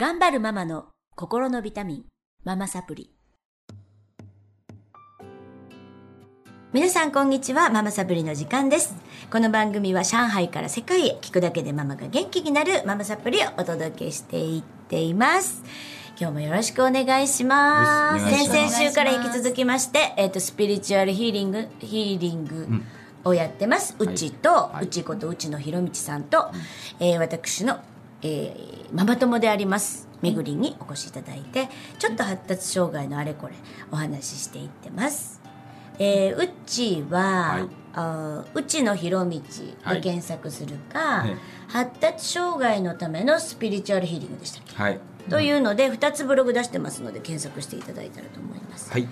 頑張るママの心のビタミン、ママサプリ。皆さんこんにちは、ママサプリの時間です。この番組は上海から世界へ聞くだけでママが元気になるママサプリをお届けしていっています。今日もよろしくお願いします。先々週から引き続きまして、えっ、と、スピリチュアルヒーリング、ヒーリングをやってます。うちと、はいうちことうちのひろみちさんと、えー私の、えーママ友であります。めぐりんにお越しいただいて、ちょっと発達障害のあれこれお話ししていってます。えーうちは、はいあーうちのひろみちで検索するか、ね発達障害のためのスピリチュアルヒーリングでしたっけ、はい。というので2つブログ出してますので検索していただいたらと思います。はい。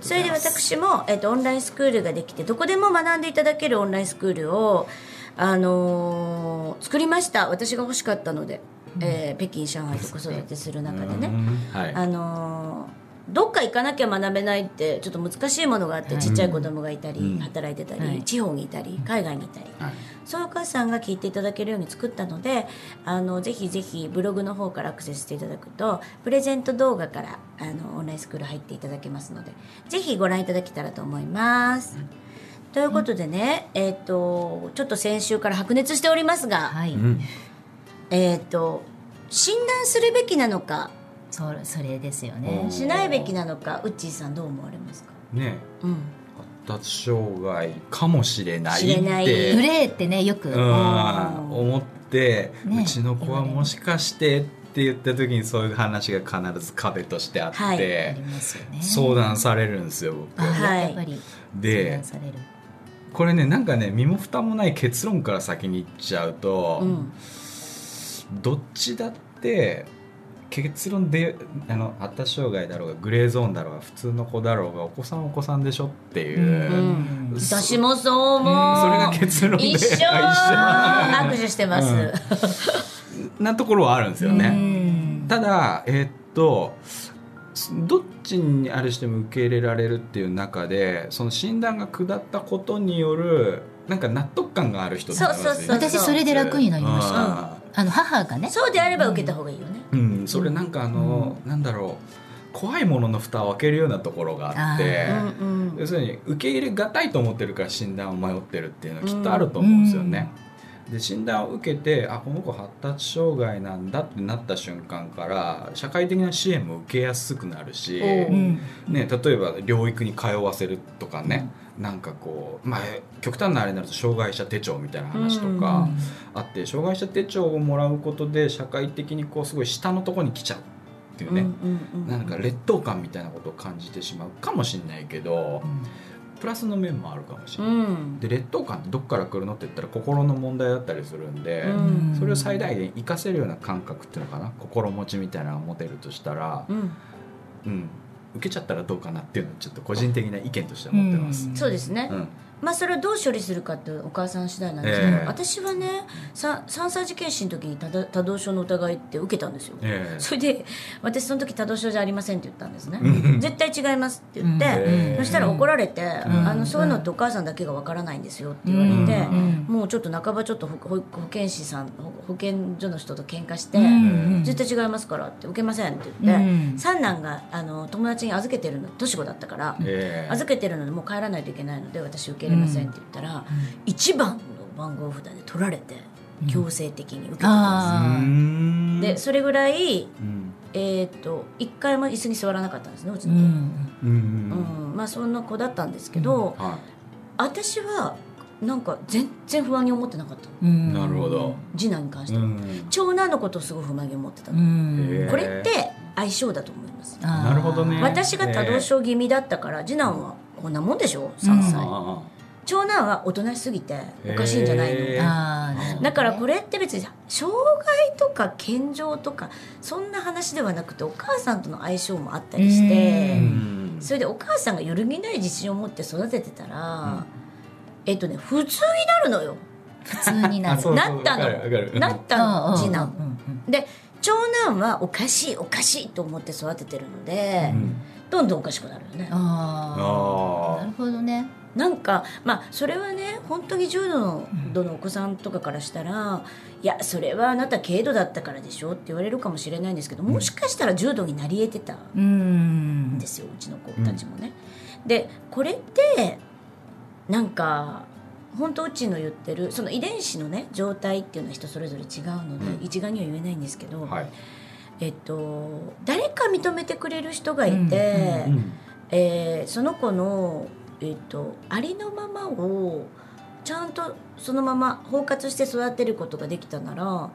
それで。私も、えっとオンラインスクールができてどこでも学んでいただけるオンラインスクールを、あのー作りました。私が欲しかったので、えー北京上海と子育てする中でね、はい。あのーどっか行かなきゃ学べないってちょっと難しいものがあって、ちっちゃい子供がいたり、うん。働いてたり、はい。地方にいたり海外にいたり、はい。そういうお母さんが聞いていただけるように作ったのであのぜひぜひブログの方からアクセスしていただくとプレゼント動画からあのオンラインスクール入っていただけますのでぜひご覧いただけたらと思います。ということでね、えっ、とちょっと先週から白熱しておりますが、はい、うん。えっ、と診断するべきなのかそそれですよね。うん。しないべきなのかウッチーさんどう思われますか、ね。うん、発達障害かもしれない知れない。ってグレーってねよく、うん。思って、ね。うちの子はもしかしてって言った時にそういう話が必ず壁としてあって、はい。ね。相談されるんですよ僕。あはいやっぱり。相で談されるこれねなんかね身も蓋もない結論から先に言っちゃうと、うん。どっちだって結論であの発達障害だろうがグレーゾーンだろうが普通の子だろうがお子さんはお子さんでしょっていう、うんうん。そ私もそう思う、それが結論で。一 緒。あ握手してます、うん。なところはあるんですよね。うん。ただえーっとどっちにあるしても受け入れられるっていう中でその診断が下ったことによるなんか納得感がある人ってい。ますよねそうそうそう。私それで楽になりましうん。たあの母がね。そうであれば受けた方がいいよね、うん、それなんかあの、なんだろう。怖いものの蓋を開けるようなところがあってあうんうん。要するに受け入れがたいと思ってるから診断を迷ってるっていうのはきっとあると思うんですよね。で診断を受けてあこの子発達障害なんだってなった瞬間から社会的な支援も受けやすくなるし、おう。うん。ね、例えば療育に通わせるとかね、なんかこう、まあ、極端なあれになると障害者手帳みたいな話とかあって、障害者手帳をもらうことで社会的にこうすごい下のところに来ちゃうっていうね、うんうんうんなんか劣等感みたいなことを感じてしまうかもしれないけど、プラスの面もあるかもしれない。うん。で劣等感ってどっから来るのって言ったら心の問題だったりするんで、うん。それを最大限活かせるような感覚っていうのかな？心持ちみたいなのが持てるとしたら、うん。うん、受けちゃったらどうかなっていうのはちょっと個人的な意見としては持ってます。うん。そうですね、うんまあそれをどう処理するかってお母さん次第なんですけど、ええ。私はねさ3歳児検診の時に多動症の疑いって受けたんですよ、ええ。それで私その時多動症じゃありませんって言ったんですね。うん。絶対違いますって言って、ええ。そしたら怒られて、ん。あのそういうのってお母さんだけがわからないんですよって言われて、うん。もうちょっと半ばちょっと保健師さん保保健所の人と喧嘩して、うん。絶対違いますからって受けませんって言って、うん。三男があの友達に預けてるの年子だったから、ええ。預けてるのでもう帰らないといけないので私受け入れませんって言ったら、一番の番号札で取られて強制的に受けてたんです、でそれぐらい、うん。えー、と一回も椅子に座らなかったんですねうちうの子、ん。うん。うん。まあそんな子だったんですけど、は私はなんか全然不安に思ってなかったなるほど、次男に関しては、うん。長男のことをすごい不満に思ってたこれって相性だと思います。なるほどね。私が多動症気味だったから次男はこんなもんでしょ？3歳、あ長男はおとなしすぎておかしいんじゃないの、あだからこれって別に障害とか健常とかそんな話ではなくてお母さんとの相性もあったりしーてうん。それでお母さんが揺るぎない自信を持って育ててたら、えっとね普通になるのよ。普通になる。なったの。なったの次男。で長男はおかしいおかしいと思って育ててるので、うんどんどんおかしくなるよね。あなるほどね。なんかまあそれはね本当に重度の度のお子さんとかからしたら、いやそれはあなた軽度だったからでしょって言われるかもしれないんですけどもしかしたら重度になり得てたうんんですようちの子たちもね。でこれってなんか本当うちの言ってるその遺伝子のね状態っていうのは人それぞれ違うので、うん。一概には言えないんですけど、あはいえっと、誰か認めてくれる人がいて、うんうんえーその子の、えっと、ありのままをちゃんとそのまま包括して育てることができたなら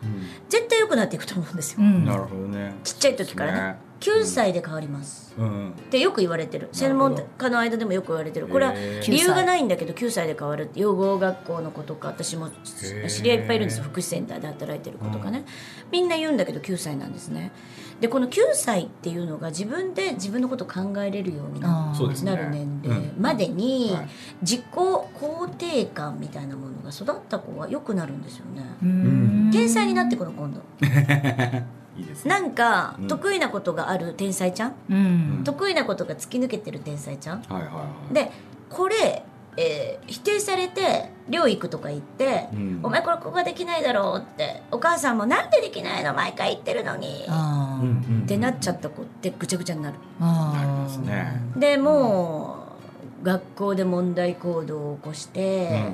絶対良くなっていくと思うんですよ、うん。なるほどね。ちっちゃい時からね9歳で変わります、うんうん。ってよく言われてる。専門家の間でもよく言われてる。これは理由がないんだけど9歳で変わるって養護学校の子とか私もー。知り合いいっぱいいるんですよ。福祉センターで働いてる子とかね、みんな言うんだけど9歳なんですね。でこの9歳っていうのが自分で自分のことを考えれるようになる年齢うん。までにはい。自己肯定感みたいなものが育った子は良くなるんですよね。うん。天才になってくの今度 いいですね。なんかうん。得意なことがある天才ちゃん？うん。得意なことが突き抜けてる天才ちゃん？はいはいはい。でこれ、えー否定されて寮行くとか言って、うん。お前これここができないだろうってお母さんもなんでできないの？毎回言ってるのにあー。うんうんってなっちゃった子ってぐちゃぐちゃになる。りますね。でもう学校で問題行動を起こして、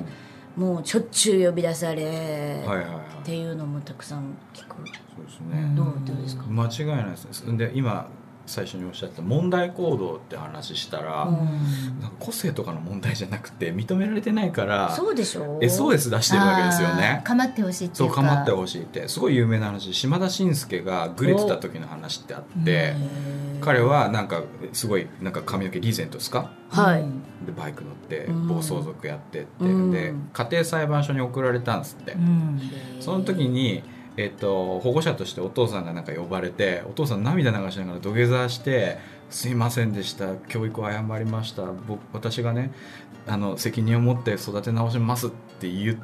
もうしょっちゅう呼び出され、うんはいはいはい。っていうのもたくさん聞く。そうですね。どうどうですか、間違いないです。ねで今最初におっしゃった問題行動って話したら、うん。なんか個性とかの問題じゃなくて認められてないからそうでしょ？SOS 出してるわけですよね。あー構ってほしいってそいううか構ってほしいって。すごい有名な話。島田紳介がグレてた時の話ってあってへー彼はなんかすごいなんか髪の毛リーゼントですか？はい、でバイク乗ってうん。暴走族やってって、うん。で家庭裁判所に送られたんですって、うん。その時に、えっと、保護者としてお父さんがなんか呼ばれてお父さん涙流しながら土下座して「すいませんでした教育を誤りました僕私がねあの責任を持って育て直します」って言っ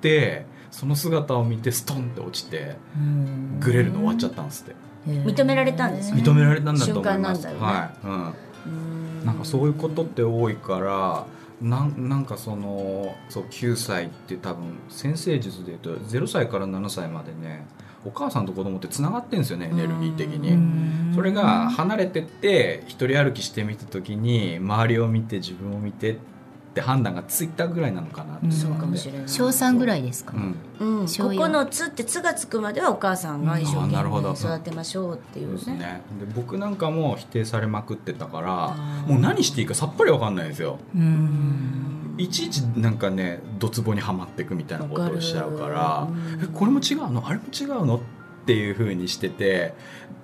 てその姿を見てストンって落ちてうん。グレるの終わっちゃったんですって認められたんですよね。認められたんだと思います、なんだよね。はい、うん。うんなんかそういうことって多いからなんなんかそのそう9歳って多分先生術でいうと0歳から7歳までねお母さんと子供ってつながってるんですよねエネルギー的うに。ん。それが離れてって一人歩きしてみた時に周りを見て自分を見てって判断がついたぐらいなのかなって。そうかもしれない。小三ぐらいですか？うん。うん、小四9つって「つ」がつくまではお母さんが一生懸命育てましょうっていそううねですね。で僕なんかも否定されまくってたからもう何していいかさっぱり分かんないんですよ。うん。いちいちなんかねドツボにはまっていくみたいなことをしちゃうからえこれも違うの？あれも違うの？っていうふうにしてて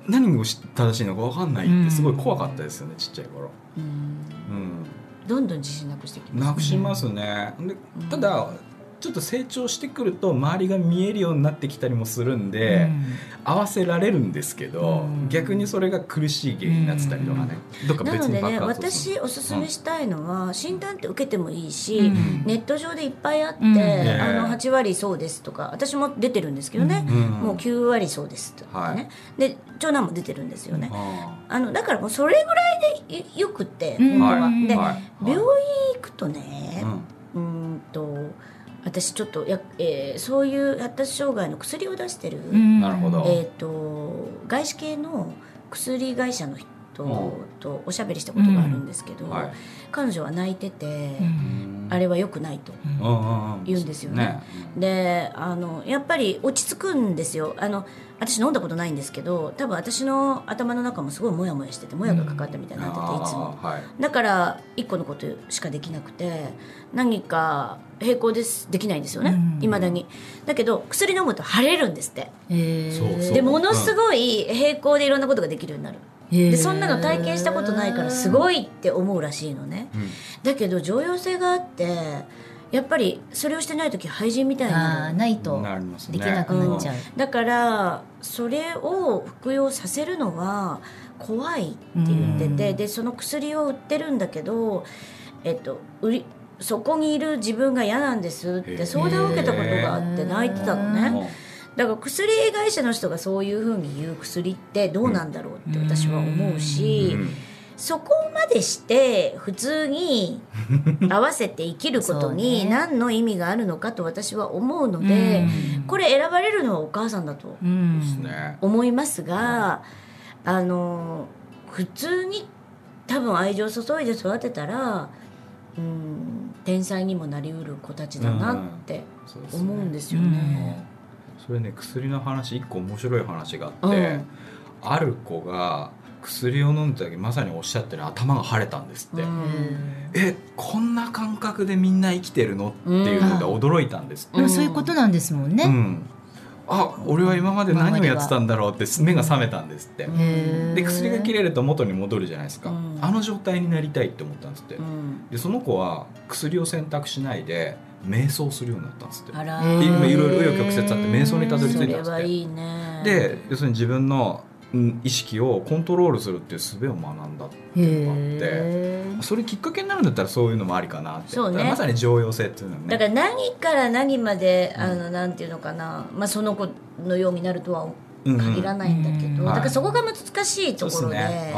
何が正しいのか分かんないってすごい怖かったですよねちっちゃい頃。うん。うんどんどん自信なくしていきますなくしますね、でただちょっと成長してくると周りが見えるようになってきたりもするんで、合わせられるんですけど、うん。逆にそれが苦しい原因になってたりとかね、どっかな別にのでね私おすすめしたいのは、診断って受けてもいいし、うん。ネット上でいっぱいあって、うん。あの8割そうですとか私も出てるんですけどね、うん。もう9割そうですとかね、で長男も出てるんですよね、ああのだからもうそれぐらいでよくってうん。本当は、はい。で、はい。病院行くとねうん。うーんと私ちょっとや、えーそういう発達障害の薬を出してる、なるほど。えー、と外資系の薬会社の人うとおしゃべりしたことがあるんですけど、はい。彼女は泣いてて、うん。あれは良くないと。うん。うんうん言うんですよね。であのやっぱり落ち着くんですよ。あの私飲んだことないんですけど多分私の頭の中もすごいモヤモヤしててモヤがかかったみたいになってて、いつも。はい。だから一個のことしかできなくて何か並行ですできないんですよねうん。いま、未だに。だけど薬飲むと腫れるんですって。でものすごい並行でいろんなことができるようになるでそんなの体験したことないからすごいって思うらしいのね。うん。だけど常用性があってやっぱりそれをしてない時廃人みたいなないとできなくなっちゃう。だからそれを服用させるのは怖いって言ってて、うん。でその薬を売ってるんだけど、えっと、売りそこにいる自分が嫌なんですって相談を受けたことがあって泣いてたのへねだから薬会社の人がそういうふうに言う薬ってどうなんだろうって私は思うし、うん。そこまでして普通に 合わせて生きることにね。何の意味があるのかと私は思うので、うん。これ選ばれるのはお母さんだと思いますが、あの普通に多分愛情を注いで育てたら、うん、天才にもなりうる子たちだなってそうですね。思うんですよね。それね薬の話一個面白い話があって、うん。ある子が薬を飲んだ時まさにおっしゃってる頭が腫れたんですって、うん。えこんな感覚でみんな生きてるのっていうので驚いたんですって、でもそういうことなんですもんね、うん。あ俺は今まで何をやってたんだろうって目が覚めたんですって、で薬が切れると元に戻るじゃないですか、うん。あの状態になりたいって思ったんですって、うん。でその子は薬を選択しないで瞑想するようになったんですって。いろいろ紆余曲折あって瞑想にたどり着いたんですって。はいいね。で要するに自分のうん意識をコントロールするっていう術を学んだっていうのがあってそれきっかけになるんだったらそういうのもありかなって。ね。まさに常用性っていうのはね。だから何から何まで、あのなんていうのかな、まあ、その子のようになるとはうんうん。限らないんだけど、うんだからそこが難しいところで、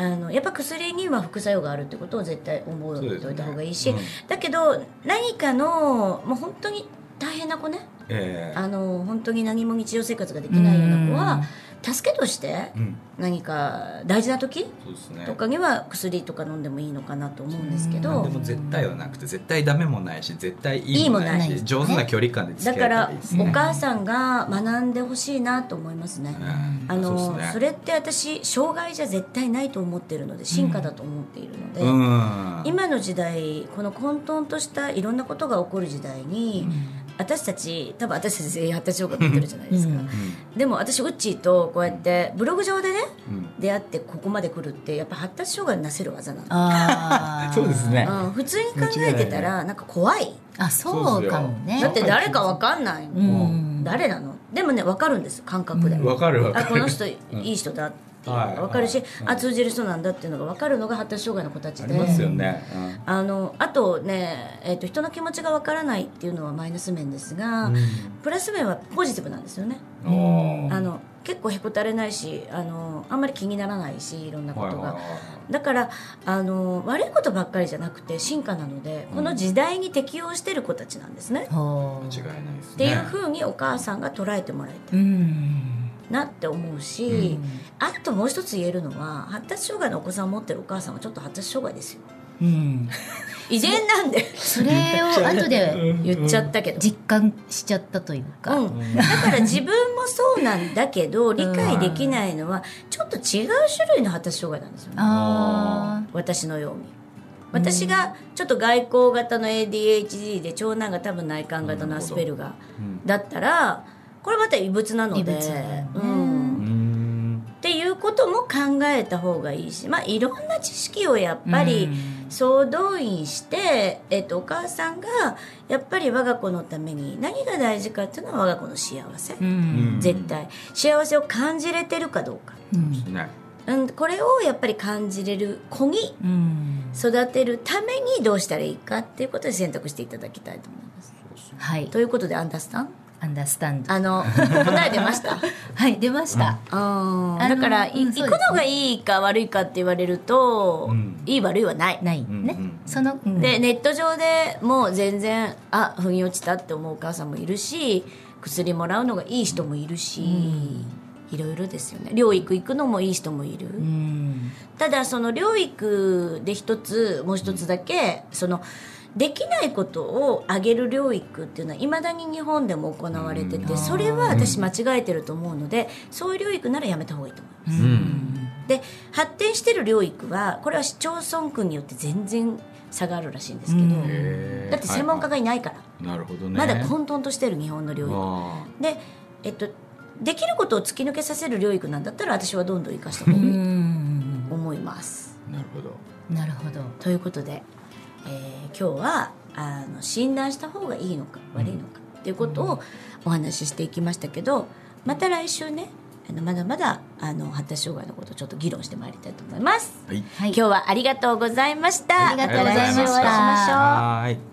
あのやっぱ薬には副作用があるってことを絶対思っておいた方がいいし、そうですね。だけど何かのもう本当に大変な子ね。ええ。あの本当に何も日常生活ができないような子は助けとしてうん。何か大事な時とかには薬とか飲んでもいいのかなと思うんですけどでも絶対はなくて絶対ダメもないし絶対いいもないし上手な距離感で付き合えただからお母さんが学んでほしいなと思いますね。うん。あのそそれって私障害じゃ絶対ないと思っているので進化だと思っているので、うん。今の時代この混沌としたいろんなことが起こる時代に、私たち多分私たち全員発達障害持ってるじゃないですか、うん。でも私ウッチーとこうやってブログ上でねうん。出会ってここまで来るってやっぱ発達障害になせる技なの、そうですね。うん、普通に考えてたらなんか怖い。あそうかもね。だって誰かわかんないもん、うん。誰なの？でもね分かるんです感覚で、わかるわかる。あこの人いい人だっていうのが分かるし、はいあ通じる人なんだっていうのが分かるのが発達障害の子たちで。ありますよね。あのあとね、えー、と人の気持ちが分からないっていうのはマイナス面ですが、うん。プラス面はポジティブなんですよね。あの結構へこたれないしあのあんまり気にならないしいろんなことが、はいはいはいだからあの悪いことばっかりじゃなくて進化なのでこの時代に適応してる子たちなんですね。ほ間違いないですね。っていうふうにお母さんが捉えてもらいたういん。なって思うし、あともう一つ言えるのは発達障害のお子さんを持ってるお母さんはちょっと発達障害ですよ。うん。遺伝なんで。それを後で言っちゃったけど、実感しちゃったというか、うん、だから自分もそうなんだけど理解できないのはちょっと違う種類の発達障害なんですよね。あ私のように。私がちょっと外交型の ADHD で長男が多分内観型のアスペルガーうんだったらこれまた異物なので。っていうことも考えた方がいいし、まあ、いろんな知識をやっぱりうん総動員して、えっと、お母さんがやっぱり我が子のために何が大事かっていうのは我が子の幸せ、うん。絶対。幸せを感じれてるかどうか、うん。ねうん、これをやっぱり感じれる子にうん。育てるためにどうしたらいいかっていうことで選択していただきたいと思います。はい。ということでアンダースタンアンダースタンドあの 答え出ました？はい出ました、あーあのだから、行くのがいいか悪いかって言われると、うん。いい悪いはない。ない。ね、うんうん。その、うん。でネット上でもう全然あ腑に落ちたって思うお母さんもいるし薬もらうのがいい人もいるし、いろいろですよね。療育行くのもいい人もいる、うん。ただその療育で一つもう一つだけそのできないことをあげる療育っていうのはいまだに日本でも行われててそれは私間違えてると思うのでそういう療育ならやめた方がいいと思います。うん。で発展してる療育はこれは市町村区によって全然差があるらしいんですけど、うん。だって専門家がいないから、はいはい。なるほどね。まだ混沌としてる日本の療育。あで、えっと、できることを突き抜けさせる療育なんだったら私はどんどん生かした方うがいい。とん。思います。ーなるほど。なるほど。ということで、えー今日はあの診断した方がいいのか悪いのかっていうことをお話ししていきましたけどまた来週ねあのまだまだあの発達障害のことをちょっと議論してまいりたいと思います。はい。はい今日はありがとうございました。ありがとうございました。た来週お会いしましょう。